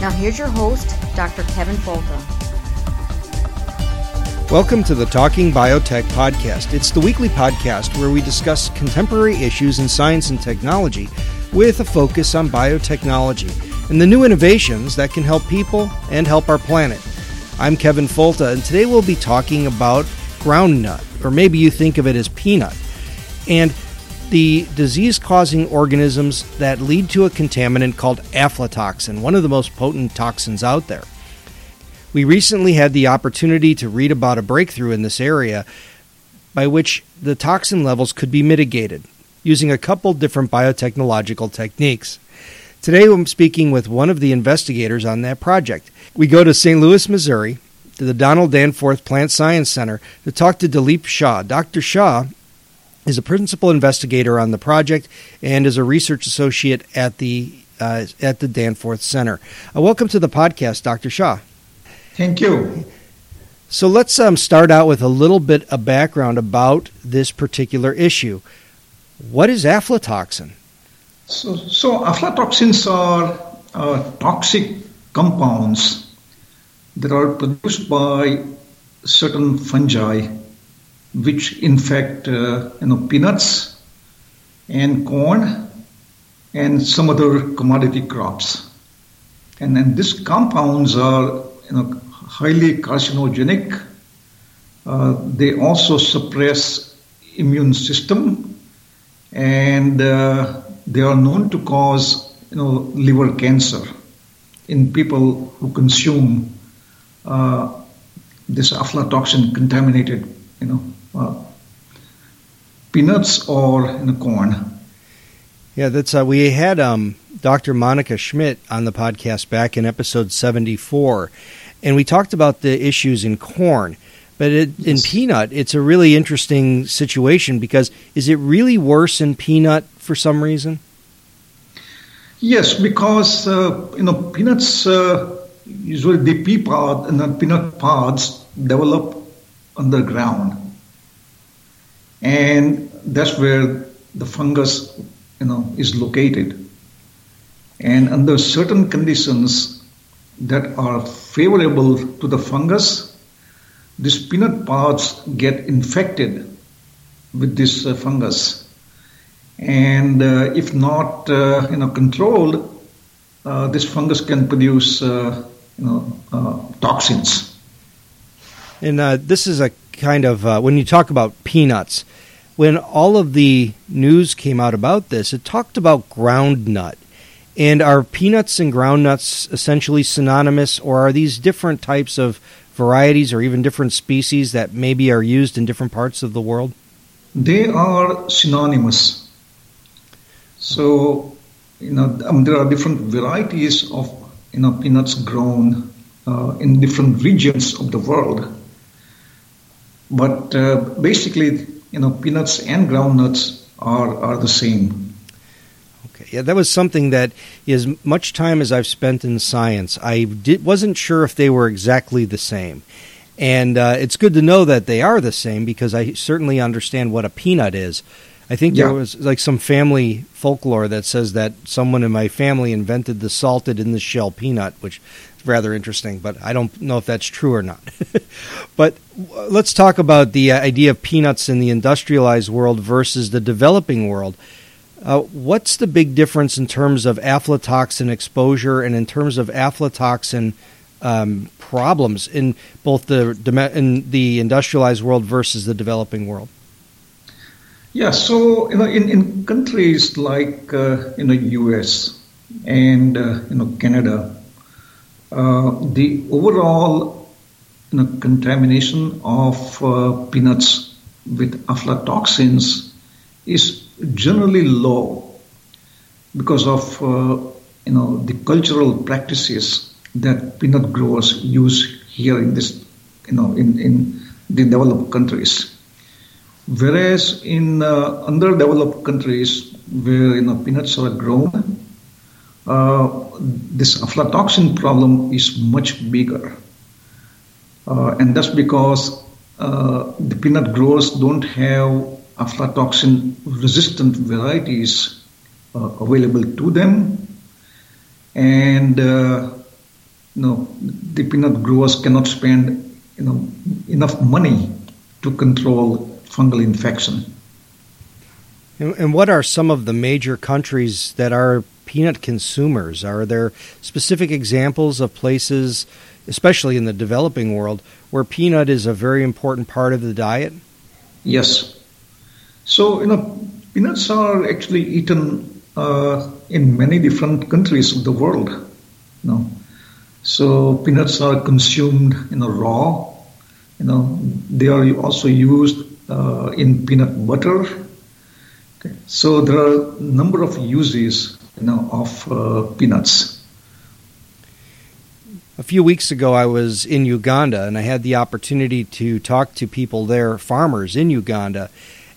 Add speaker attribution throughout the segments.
Speaker 1: Now, here's your host, Dr. Kevin Folta.
Speaker 2: Welcome to the Talking Biotech podcast. It's the weekly podcast where we discuss contemporary issues in science and technology with a focus on biotechnology and the new innovations that can help people and help our planet. I'm Kevin Folta, and today we'll be talking about groundnut, or maybe you think of it as peanut, and the disease causing organisms that lead to a contaminant called aflatoxin, one of the most potent toxins out there. We recently had the opportunity to read about a breakthrough in this area by which the toxin levels could be mitigated using a couple different biotechnological techniques. Today I'm speaking with one of the investigators on that project. We go to St. Louis, Missouri, to the Donald Danforth Plant Science Center to talk to Dilip Shah. Dr. Shah is a principal investigator on the project and is a research associate at the uh, at the Danforth Center. Uh, welcome to the podcast, Dr. Shah.
Speaker 3: Thank you.
Speaker 2: So let's um, start out with a little bit of background about this particular issue. What is aflatoxin?
Speaker 3: So, so aflatoxins are uh, toxic compounds that are produced by certain fungi, which infect uh, you know peanuts and corn and some other commodity crops. And then these compounds are you know highly carcinogenic. Uh, they also suppress immune system and uh, they are known to cause you know liver cancer in people who consume uh, this aflatoxin contaminated you know uh, peanuts or you know, corn.
Speaker 2: Yeah, that's uh, we had um, Dr. Monica Schmidt on the podcast back in episode seventy four, and we talked about the issues in corn. But it, yes. in peanut, it's a really interesting situation because is it really worse in peanut for some reason?
Speaker 3: Yes, because uh, you know peanuts uh, usually the pea pod and the peanut pods develop underground, and that's where the fungus you know is located. And under certain conditions that are favorable to the fungus, these peanut pods get infected with this uh, fungus. And uh, if not uh, you know, controlled, uh, this fungus can produce uh, you know, uh, toxins.
Speaker 2: And this is a kind of, when you talk about peanuts, when all of the news came out about this, it talked about groundnut. And are peanuts and groundnuts essentially synonymous, or are these different types of varieties or even different species that maybe are used in different parts of the world?
Speaker 3: They are synonymous. So, you know, um, there are different varieties of you know peanuts grown uh, in different regions of the world. But uh, basically, you know, peanuts and groundnuts are are the same.
Speaker 2: Okay, Yeah, that was something that, as much time as I've spent in science, I did, wasn't sure if they were exactly the same. And uh, it's good to know that they are the same because I certainly understand what a peanut is. I think
Speaker 3: Yeah.
Speaker 2: there was like some family folklore that says that someone in my family invented the salted in the shell peanut, which rather interesting, but I don't know if that's true or not. but uh, let's talk about the uh, idea of peanuts in the industrialized world versus the developing world. Uh, what's the big difference in terms of aflatoxin exposure and in terms of aflatoxin um, problems in both the in the industrialized world versus the developing world?
Speaker 3: Yeah, so you know, in, in countries like uh, you know U.S. and uh, you know Canada, uh, the overall you know contamination of uh, peanuts with aflatoxins is generally low because of uh, you know the cultural practices that peanut growers use here in this you know in, in the developed countries. Whereas in uh, underdeveloped countries where you know peanuts are grown, this aflatoxin problem is much bigger, uh, and that's because uh, the peanut growers don't have aflatoxin resistant varieties uh, available to them, and uh, you know the peanut growers cannot spend you know enough money to control fungal infection.
Speaker 2: And what are some of the major countries that are peanut consumers? Are there specific examples of places, especially in the developing world, where peanut is a very important part of the diet?
Speaker 3: Yes. So, you know, peanuts are actually eaten uh, in many different countries of the world. You know. So, peanuts are consumed, you know, raw. You know, they are also used uh, in peanut butter. Okay. So, there are a number of uses, you know, of uh, peanuts.
Speaker 2: A few weeks ago, I was in Uganda and I had the opportunity to talk to people there, farmers in Uganda,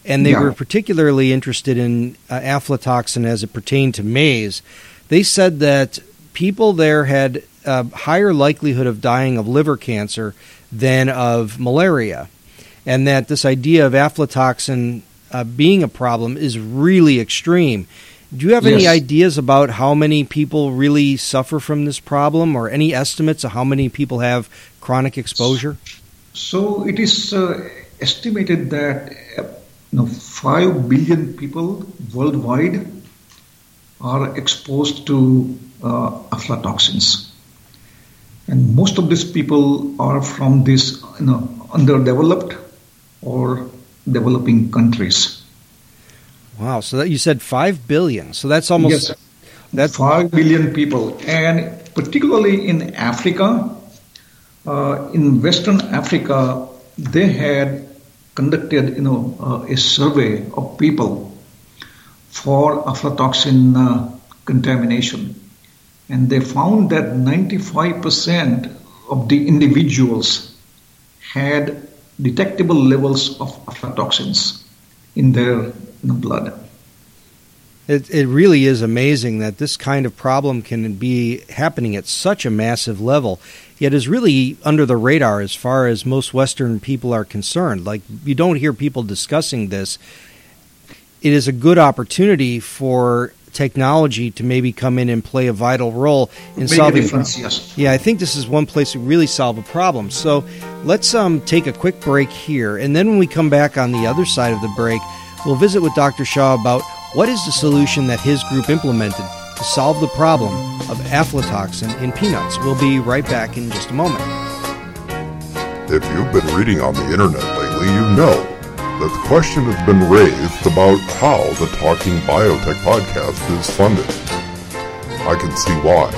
Speaker 2: and they
Speaker 3: Yeah.
Speaker 2: were particularly interested in uh, aflatoxin as it pertained to maize. They said that people there had a higher likelihood of dying of liver cancer than of malaria, and that this idea of aflatoxin uh, being a problem is really extreme. Do you have any ideas about how many people really suffer from this problem, or any estimates of how many people have chronic exposure?
Speaker 3: So it is uh, estimated that uh, you know, 5 billion people worldwide are exposed to uh, aflatoxins. And most of these people are from these you know, underdeveloped or developing countries.
Speaker 2: Wow! So that you said five billion. So that's almost
Speaker 3: yes,
Speaker 2: that's
Speaker 3: 5 billion people. And particularly in Africa, uh, in Western Africa, they had conducted, you know, uh, a survey of people for aflatoxin uh, contamination, and they found that 95% of the individuals had detectable levels of aflatoxins in their know, blood.
Speaker 2: It, it really is amazing that this kind of problem can be happening at such a massive level, yet is really under the radar as far as most Western people are concerned. Like, you don't hear people discussing this. It is a good opportunity for technology to maybe come in and play a vital role in
Speaker 3: Make
Speaker 2: solving
Speaker 3: difference, yes.
Speaker 2: yeah, I think this is one place to really solve a problem. So let's um, take a quick break here, and then when we come back on the other side of the break, we'll visit with Dr. Shaw about what is the solution that his group implemented to solve the problem of aflatoxin in peanuts. We'll be right back in just a moment.
Speaker 4: If you've been reading on the internet lately, you know that the question has been raised about how the Talking Biotech podcast is funded. I can see why.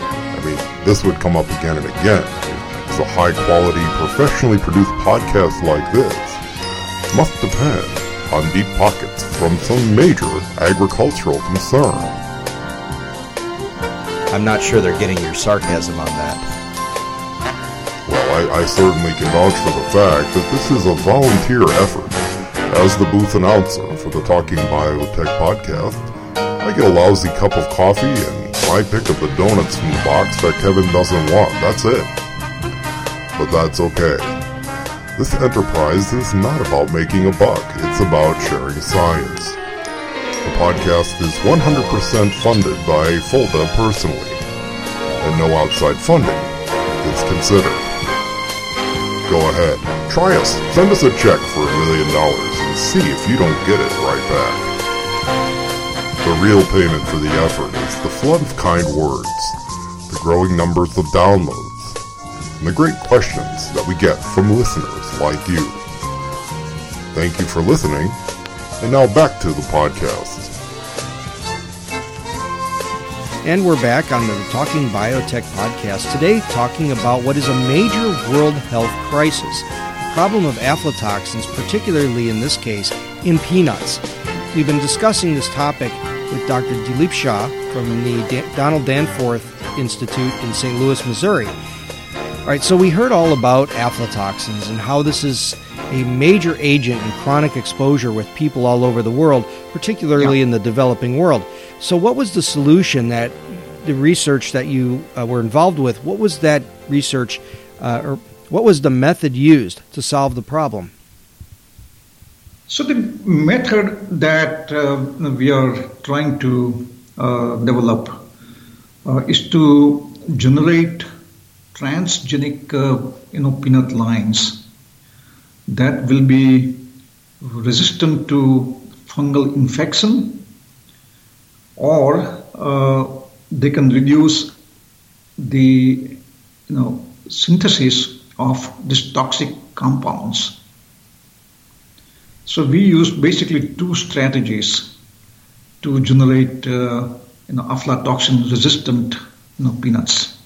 Speaker 4: I mean, this would come up again and again. a high quality, professionally produced podcast like this must depend on deep pockets from some major agricultural concern.
Speaker 5: I'm not sure they're getting your sarcasm on that.
Speaker 4: Well, I, I certainly can vouch for the fact that this is a volunteer effort. As the booth announcer for the Talking Biotech podcast, I get a lousy cup of coffee and my pick of the donuts from the box that Kevin doesn't want. That's it. But that's okay. This enterprise is not about making a buck, it's about sharing science. The podcast is 100% funded by Fulda personally, and no outside funding is considered. Go ahead, try us, send us a check for a million dollars, and see if you don't get it right back. The real payment for the effort is the flood of kind words, the growing numbers of downloads, and the great questions that we get from listeners like you. Thank you for listening, and now back to the podcast.
Speaker 2: And we're back on the Talking Biotech podcast today, talking about what is a major world health crisis the problem of aflatoxins, particularly in this case, in peanuts. We've been discussing this topic with Dr. Dilip Shah from the Donald Danforth Institute in St. Louis, Missouri. All right, so we heard all about aflatoxins and how this is a major agent in chronic exposure with people all over the world, particularly yeah. in the developing world. So, what was the solution that the research that you uh, were involved with? What was that research, uh, or what was the method used to solve the problem?
Speaker 3: So, the method that uh, we are trying to uh, develop uh, is to generate transgenic, uh, you know, peanut lines that will be resistant to fungal infection or uh, they can reduce the you know synthesis of these toxic compounds. So we use basically two strategies to generate uh, you know aflatoxin resistant you know, peanuts.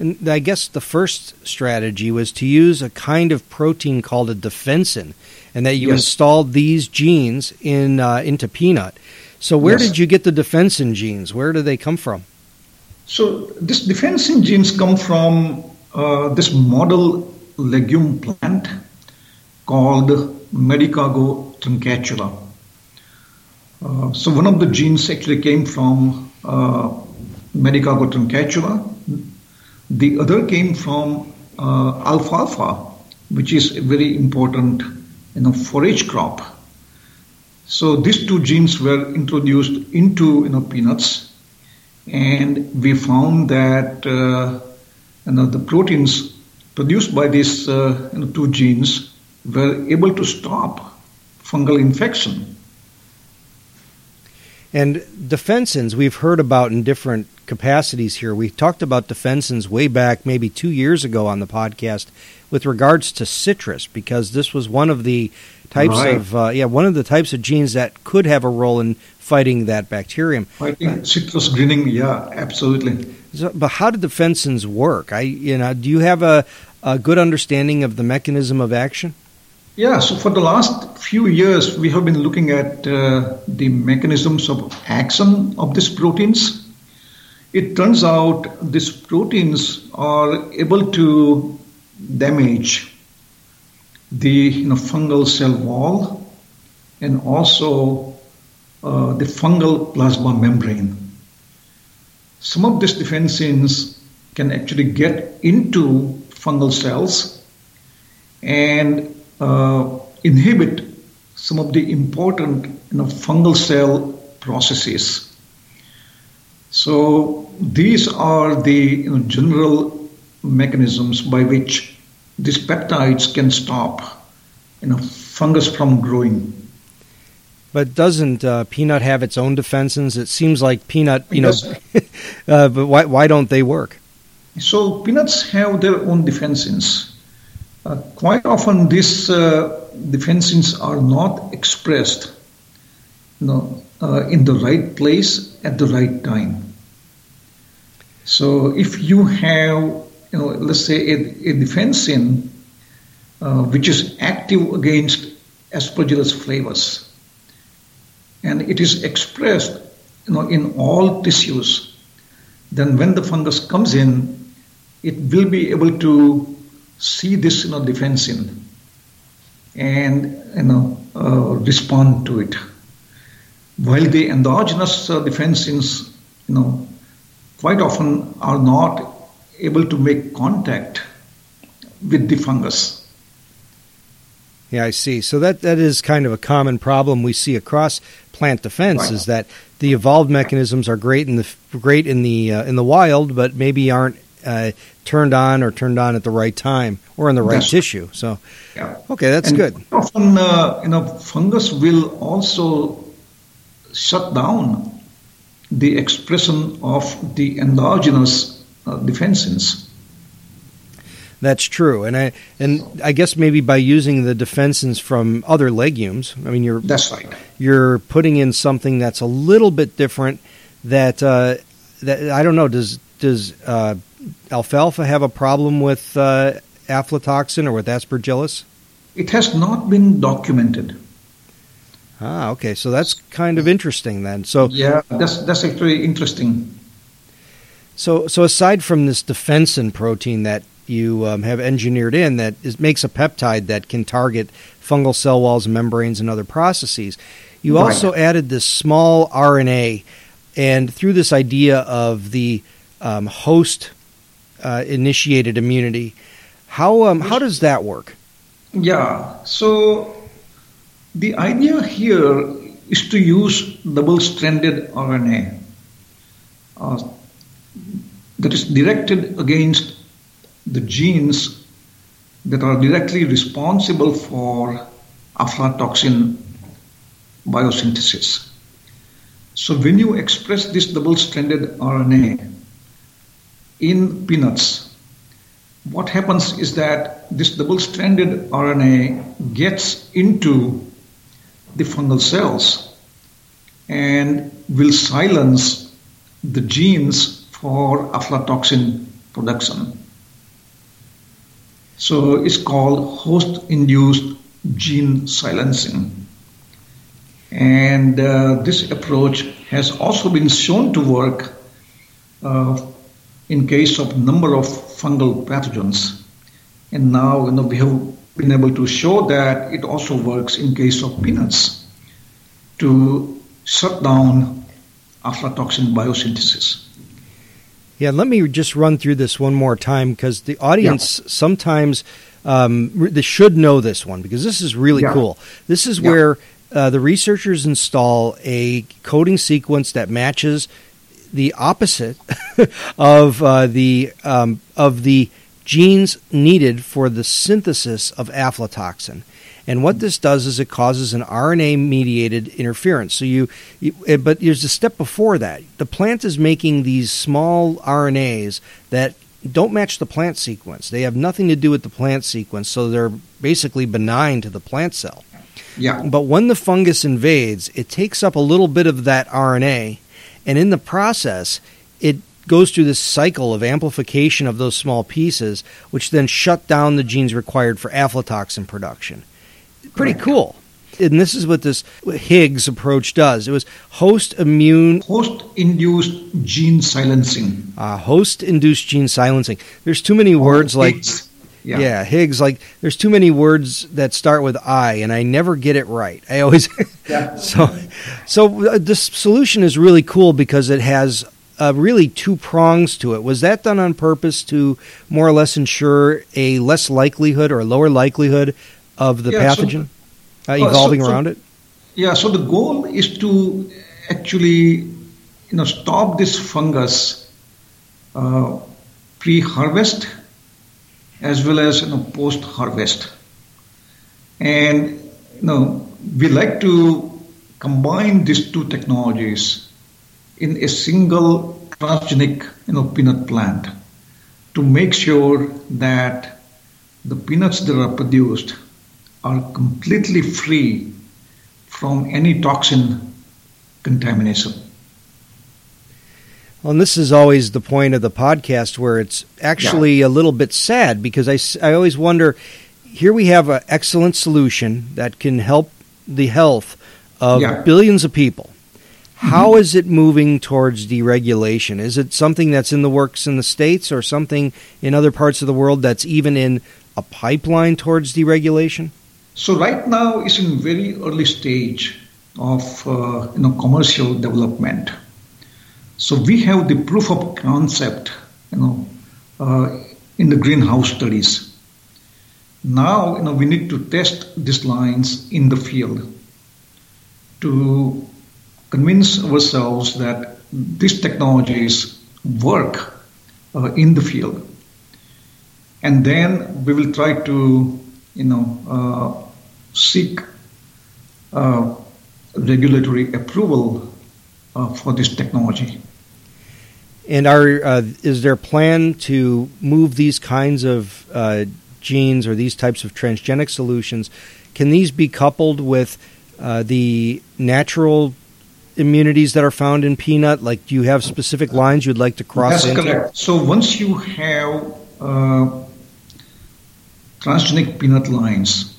Speaker 2: And I guess the first strategy was to use a kind of protein called a defensin, and that you yes. installed these genes in uh, into peanut. So where yes. did you get the defensin genes? Where do they come from?
Speaker 3: So this defensin genes come from uh, this model legume plant called Medicago truncatula. Uh, so one of the genes actually came from uh, Medicago truncatula. The other came from uh, alfalfa, which is a very important you know, forage crop so these two genes were introduced into you know peanuts, and we found that uh, you know the proteins produced by these uh, you know, two genes were able to stop fungal infection.
Speaker 2: And defensins we've heard about in different capacities here. We talked about defensins way back, maybe two years ago on the podcast, with regards to citrus, because this was one of the types right. of uh, yeah one of the types of genes that could have a role in fighting that bacterium.
Speaker 3: Fighting citrus greening, yeah, absolutely.
Speaker 2: So, but how do defensins work? I you know, do you have a, a good understanding of the mechanism of action?
Speaker 3: Yeah, so for the last few years, we have been looking at uh, the mechanisms of action of these proteins. It turns out these proteins are able to damage the you know, fungal cell wall and also uh, the fungal plasma membrane. Some of these defensins can actually get into fungal cells and uh, inhibit some of the important you know, fungal cell processes. So these are the you know, general mechanisms by which these peptides can stop you know, fungus from growing.
Speaker 2: But doesn't uh, peanut have its own defensins? It seems like peanut, you know, uh, but why, why don't they work?
Speaker 3: So peanuts have their own defensins. Uh, quite often, these uh, defensins are not expressed you know, uh, in the right place at the right time. So if you have you know, let's say a, a defensin uh, which is active against aspergillus flavus, and it is expressed, you know, in all tissues. Then, when the fungus comes in, it will be able to see this, you know, defensin and you know uh, respond to it. While the endogenous uh, defensins, you know, quite often are not able to make contact with the fungus.
Speaker 2: Yeah, I see. So that that is kind of a common problem we see across plant defense
Speaker 3: Right.
Speaker 2: is that the evolved mechanisms are great in the great in the uh, in the wild, but maybe aren't uh, turned on or turned on at the right time or in the right
Speaker 3: That's-
Speaker 2: tissue. So
Speaker 3: Yeah.
Speaker 2: okay, that's
Speaker 3: And
Speaker 2: good.
Speaker 3: Often, uh, you know, fungus will also shut down the expression of the endogenous uh, defensins.
Speaker 2: That's true, and I and I guess maybe by using the defensins from other legumes, I mean you're
Speaker 3: That's right.
Speaker 2: you're putting in something that's a little bit different. That uh, that I don't know. Does does uh, alfalfa have a problem with uh, aflatoxin or with aspergillus?
Speaker 3: It has not been documented.
Speaker 2: Ah, okay. So that's kind of interesting then. So
Speaker 3: Yeah, that's that's actually interesting.
Speaker 2: so so aside from this defensin protein that you um, have engineered in that is, makes a peptide that can target fungal cell walls, membranes, and other processes, you
Speaker 3: Right.
Speaker 2: also added this small RNA, and through this idea of the um, host uh, initiated immunity, how um, how does that work?
Speaker 3: Yeah. So the idea here is to use double-stranded RNA uh, that is directed against the genes that are directly responsible for aflatoxin biosynthesis. So when you express this double-stranded RNA in peanuts, what happens is that this double-stranded RNA gets into the fungal cells and will silence the genes for aflatoxin production. So it's called host-induced gene silencing. And uh, this approach has also been shown to work uh, in case of number of fungal pathogens. And now you know, we have been able to show that it also works in case of peanuts to shut down aflatoxin biosynthesis.
Speaker 2: Yeah, let me just run through this one more time because the audience sometimes um, they should know this one because this is really
Speaker 3: Yeah.
Speaker 2: cool. This is
Speaker 3: Yeah.
Speaker 2: where uh, the researchers install a coding sequence that matches the opposite of uh, the um, of the genes needed for the synthesis of aflatoxin. And what this does is it causes an RNA mediated interference. So you, you, eh, but there's a step before that. The plant is making these small RNAs that don't match the plant sequence. They have nothing to do with the plant sequence, so they're basically benign to the plant cell.
Speaker 3: Yeah.
Speaker 2: But when the fungus invades, it takes up a little bit of that RNA, and in the process, it goes through this cycle of amplification of those small pieces, which then shut down the genes required for aflatoxin production. Pretty cool. And this is what this Higgs approach does. It was host immune,
Speaker 3: Host-induced gene silencing.
Speaker 2: uh, host induced gene silencing. There's too many words like
Speaker 3: Higgs.
Speaker 2: yeah. Higgs. Like there's too many words that start with I, and I never get it right. I always
Speaker 3: Yeah.
Speaker 2: so so uh, this solution is really cool because it has uh, really two prongs to it. Was that done on purpose to more or less ensure a less likelihood or a lower likelihood of the
Speaker 3: Yeah, so-
Speaker 2: pathogen uh,
Speaker 3: uh, so-
Speaker 2: evolving
Speaker 3: so-
Speaker 2: around it?
Speaker 3: Yeah, so the goal is to actually, you know, stop this fungus uh, pre-harvest as well as you know post-harvest, and you know we like to combine these two technologies in a single transgenic, you know, peanut plant to make sure that the peanuts that are produced are completely free from any toxin contamination.
Speaker 2: Well, and this is always the point of the podcast where it's actually a little bit sad because I, I always wonder here we have an excellent solution that can help the health of
Speaker 3: Yeah.
Speaker 2: billions of people. How is it moving towards deregulation? Is it something that's in the works in the States or something in other parts of the world that's even in a pipeline towards deregulation?
Speaker 3: So right now it's in very early stage of uh, you know commercial development. So we have the proof of concept, you know, uh, in the greenhouse studies. Now, you know, we need to test these lines in the field to convince ourselves that these technologies work uh, in the field. And then we will try to, you know, uh, seek uh, regulatory approval uh, for this technology.
Speaker 2: And are uh, is there a plan to move these kinds of uh, genes or these types of transgenic solutions? Can these be coupled with the natural immunities that are found in peanut? Like, do you have specific lines you'd like to cross?
Speaker 3: That's
Speaker 2: into?
Speaker 3: correct. So once you have uh, transgenic peanut lines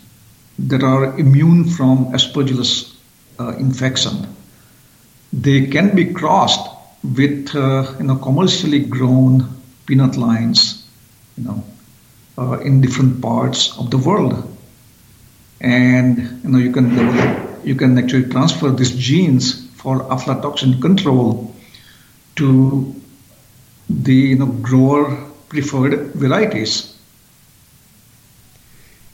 Speaker 3: that are immune from aspergillus uh, infection, they can be crossed with uh, you know commercially grown peanut lines, you know, uh, in different parts of the world, and you know you can develop, you can actually transfer these genes for aflatoxin control to the you know grower preferred varieties.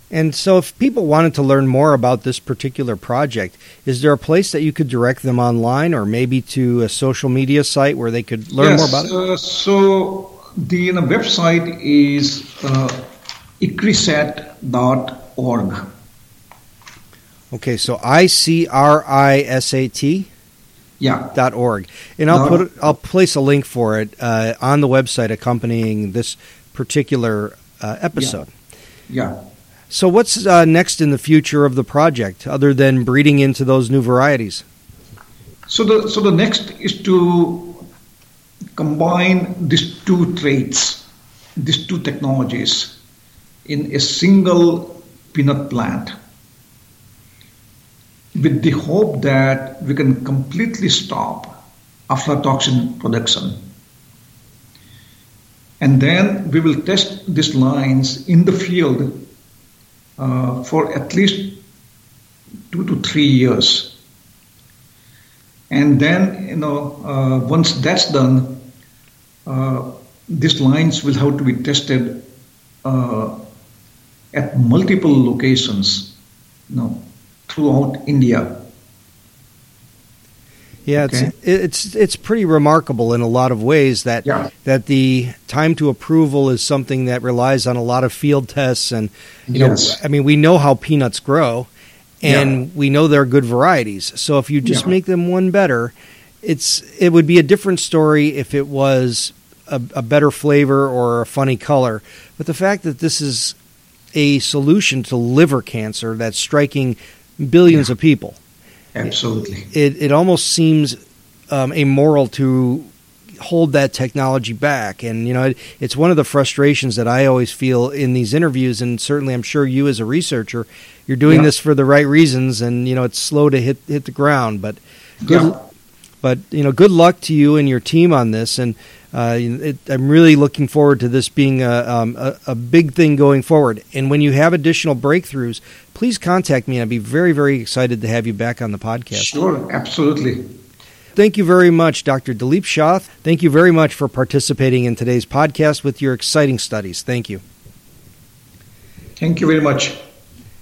Speaker 2: And so, if people wanted to learn more about this particular project, is there a place that you could direct them online or maybe to a social media site where they could learn
Speaker 3: yes,
Speaker 2: more about it?
Speaker 3: Uh, so, the you know, website is uh, icrisat.org.
Speaker 2: Okay, so I C R I S A T.
Speaker 3: Yeah.
Speaker 2: Dot org, and I'll put I'll place a link for it uh, on the website accompanying this particular uh, episode.
Speaker 3: Yeah.
Speaker 2: So, what's uh, next in the future of the project, other than breeding into those new varieties?
Speaker 3: So the so the next is to combine these two traits, these two technologies, in a single peanut plant, with the hope that we can completely stop aflatoxin production. And then we will test these lines in the field uh, for at least two to three years. And then, you know, uh, once that's done, uh, these lines will have to be tested uh, at multiple locations, you know, throughout India.
Speaker 2: Yeah,
Speaker 3: Okay.
Speaker 2: it's it's it's pretty remarkable in a lot of ways that
Speaker 3: Yeah.
Speaker 2: that the time to approval is something that relies on a lot of field tests and you
Speaker 3: Yes.
Speaker 2: know I mean we know how peanuts grow and we know they're good varieties. So if you just
Speaker 3: Yeah.
Speaker 2: make them one better, it's it would be a different story if it was a, a better flavor or a funny color. But the fact that this is a solution to liver cancer that's striking billions of people
Speaker 3: Absolutely.
Speaker 2: it, it almost seems um, immoral to hold that technology back. And, you know, it, it's one of the frustrations that I always feel in these interviews. And certainly I'm sure you as a researcher, you're doing
Speaker 3: Yeah.
Speaker 2: this for the right reasons. And, you know, it's slow to hit, hit the ground. But good,
Speaker 3: Yeah.
Speaker 2: but, you know, good luck to you and your team on this. And uh, it, I'm really looking forward to this being a, um, a, a big thing going forward. And when you have additional breakthroughs, please contact me. I'd be very, very excited to have you back on the podcast.
Speaker 3: Sure, absolutely.
Speaker 2: Thank you very much, Dr. Dilip Shah. Thank you very much for participating in today's podcast with your exciting studies. Thank you.
Speaker 3: Thank you very much.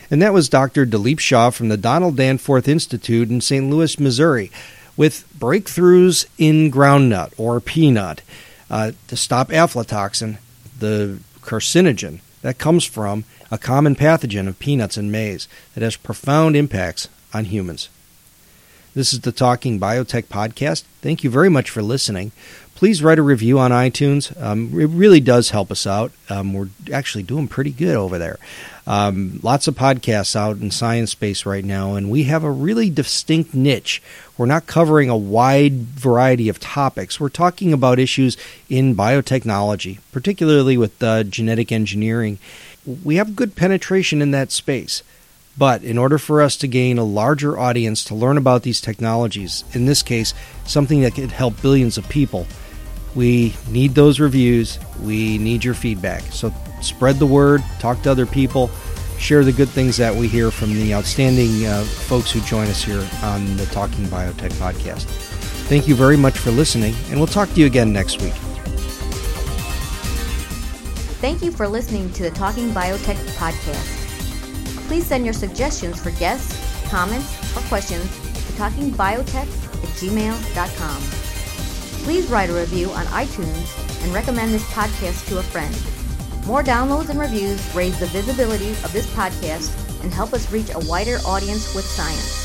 Speaker 2: And that was Dr. Dilip Shah from the Donald Danforth Institute in St. Louis, Missouri, with breakthroughs in groundnut or peanut uh, to stop aflatoxin, the carcinogen that comes from a common pathogen of peanuts and maize that has profound impacts on humans. This is the Talking Biotech Podcast. Thank you very much for listening. Please write a review on iTunes. Um, it really does help us out. Um, we're actually doing pretty good over there. Um, lots of podcasts out in science space right now, and we have a really distinct niche. We're not covering a wide variety of topics. We're talking about issues in biotechnology, particularly with uh, genetic engineering. We have good penetration in that space. But in order for us to gain a larger audience to learn about these technologies, in this case, something that could help billions of people, we need those reviews. We need your feedback. So spread the word, talk to other people, share the good things that we hear from the outstanding uh, folks who join us here on the Talking Biotech podcast. Thank you very much for listening, and we'll talk to you again next week.
Speaker 1: Thank you for listening to the Talking Biotech podcast. Please send your suggestions for guests, comments, or questions to talkingbiotech at gmail.com. Please write a review on iTunes and recommend this podcast to a friend. More downloads and reviews raise the visibility of this podcast and help us reach a wider audience with science.